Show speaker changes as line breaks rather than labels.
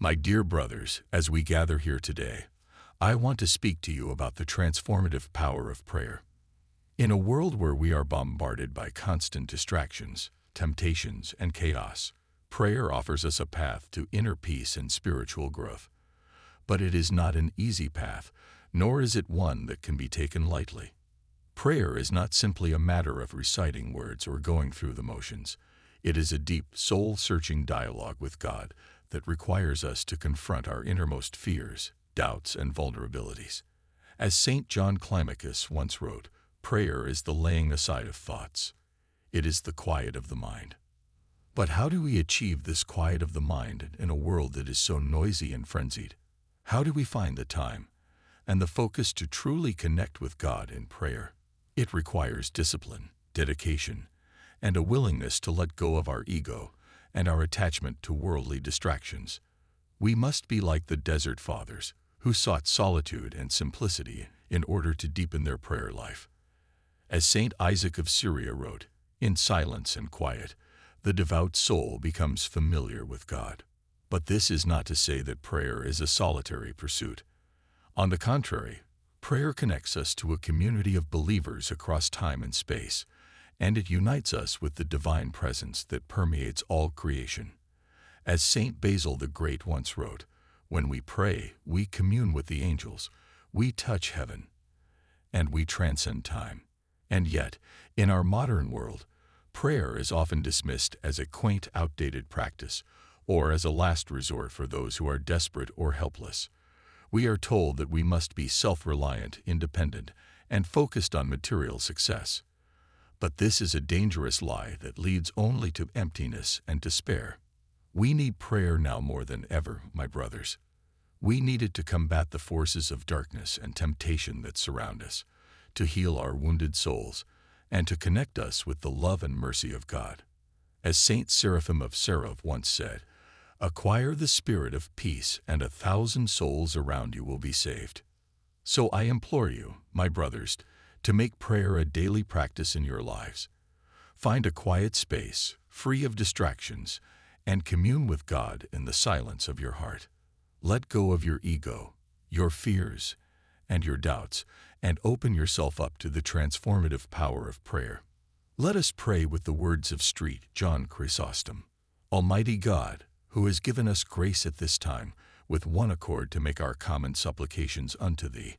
My dear brothers, as we gather here today, I want to speak to you about the transformative power of prayer. In a world where we are bombarded by constant distractions, temptations, and chaos, prayer offers us a path to inner peace and spiritual growth. But it is not an easy path, nor is it one that can be taken lightly. Prayer is not simply a matter of reciting words or going through the motions. It is a deep, soul-searching dialogue with God that requires us to confront our innermost fears, doubts, and vulnerabilities. As St. John Climacus once wrote, prayer is the laying aside of thoughts. It is the quiet of the mind. But how do we achieve this quiet of the mind in a world that is so noisy and frenzied? How do we find the time and the focus to truly connect with God in prayer? It requires discipline, dedication, and a willingness to let go of our ego and our attachment to worldly distractions. We must be like the desert fathers who sought solitude and simplicity in order to deepen their prayer life. As St. Isaac of Syria wrote, in silence and quiet, the devout soul becomes familiar with God. But this is not to say that prayer is a solitary pursuit. On the contrary, prayer connects us to a community of believers across time and space, and it unites us with the divine presence that permeates all creation. As St. Basil the Great once wrote, when we pray, we commune with the angels, we touch heaven, and we transcend time. And yet, in our modern world, prayer is often dismissed as a quaint, outdated practice, or as a last resort for those who are desperate or helpless. We are told that we must be self-reliant, independent, and focused on material success. But this is a dangerous lie that leads only to emptiness and despair. We need prayer now more than ever, my brothers. We need it to combat the forces of darkness and temptation that surround us, to heal our wounded souls, and to connect us with the love and mercy of God. As Saint Seraphim of Sarov once said, Acquire the spirit of peace, and a thousand souls around you will be saved. So I implore you, my brothers, to make prayer a daily practice in your lives. Find a quiet space, free of distractions, and commune with God in the silence of your heart. Let go of your ego, your fears, and your doubts, and open yourself up to the transformative power of prayer. Let us pray with the words of St. John Chrysostom. Almighty God, who has given us grace at this time, with one accord to make our common supplications unto Thee,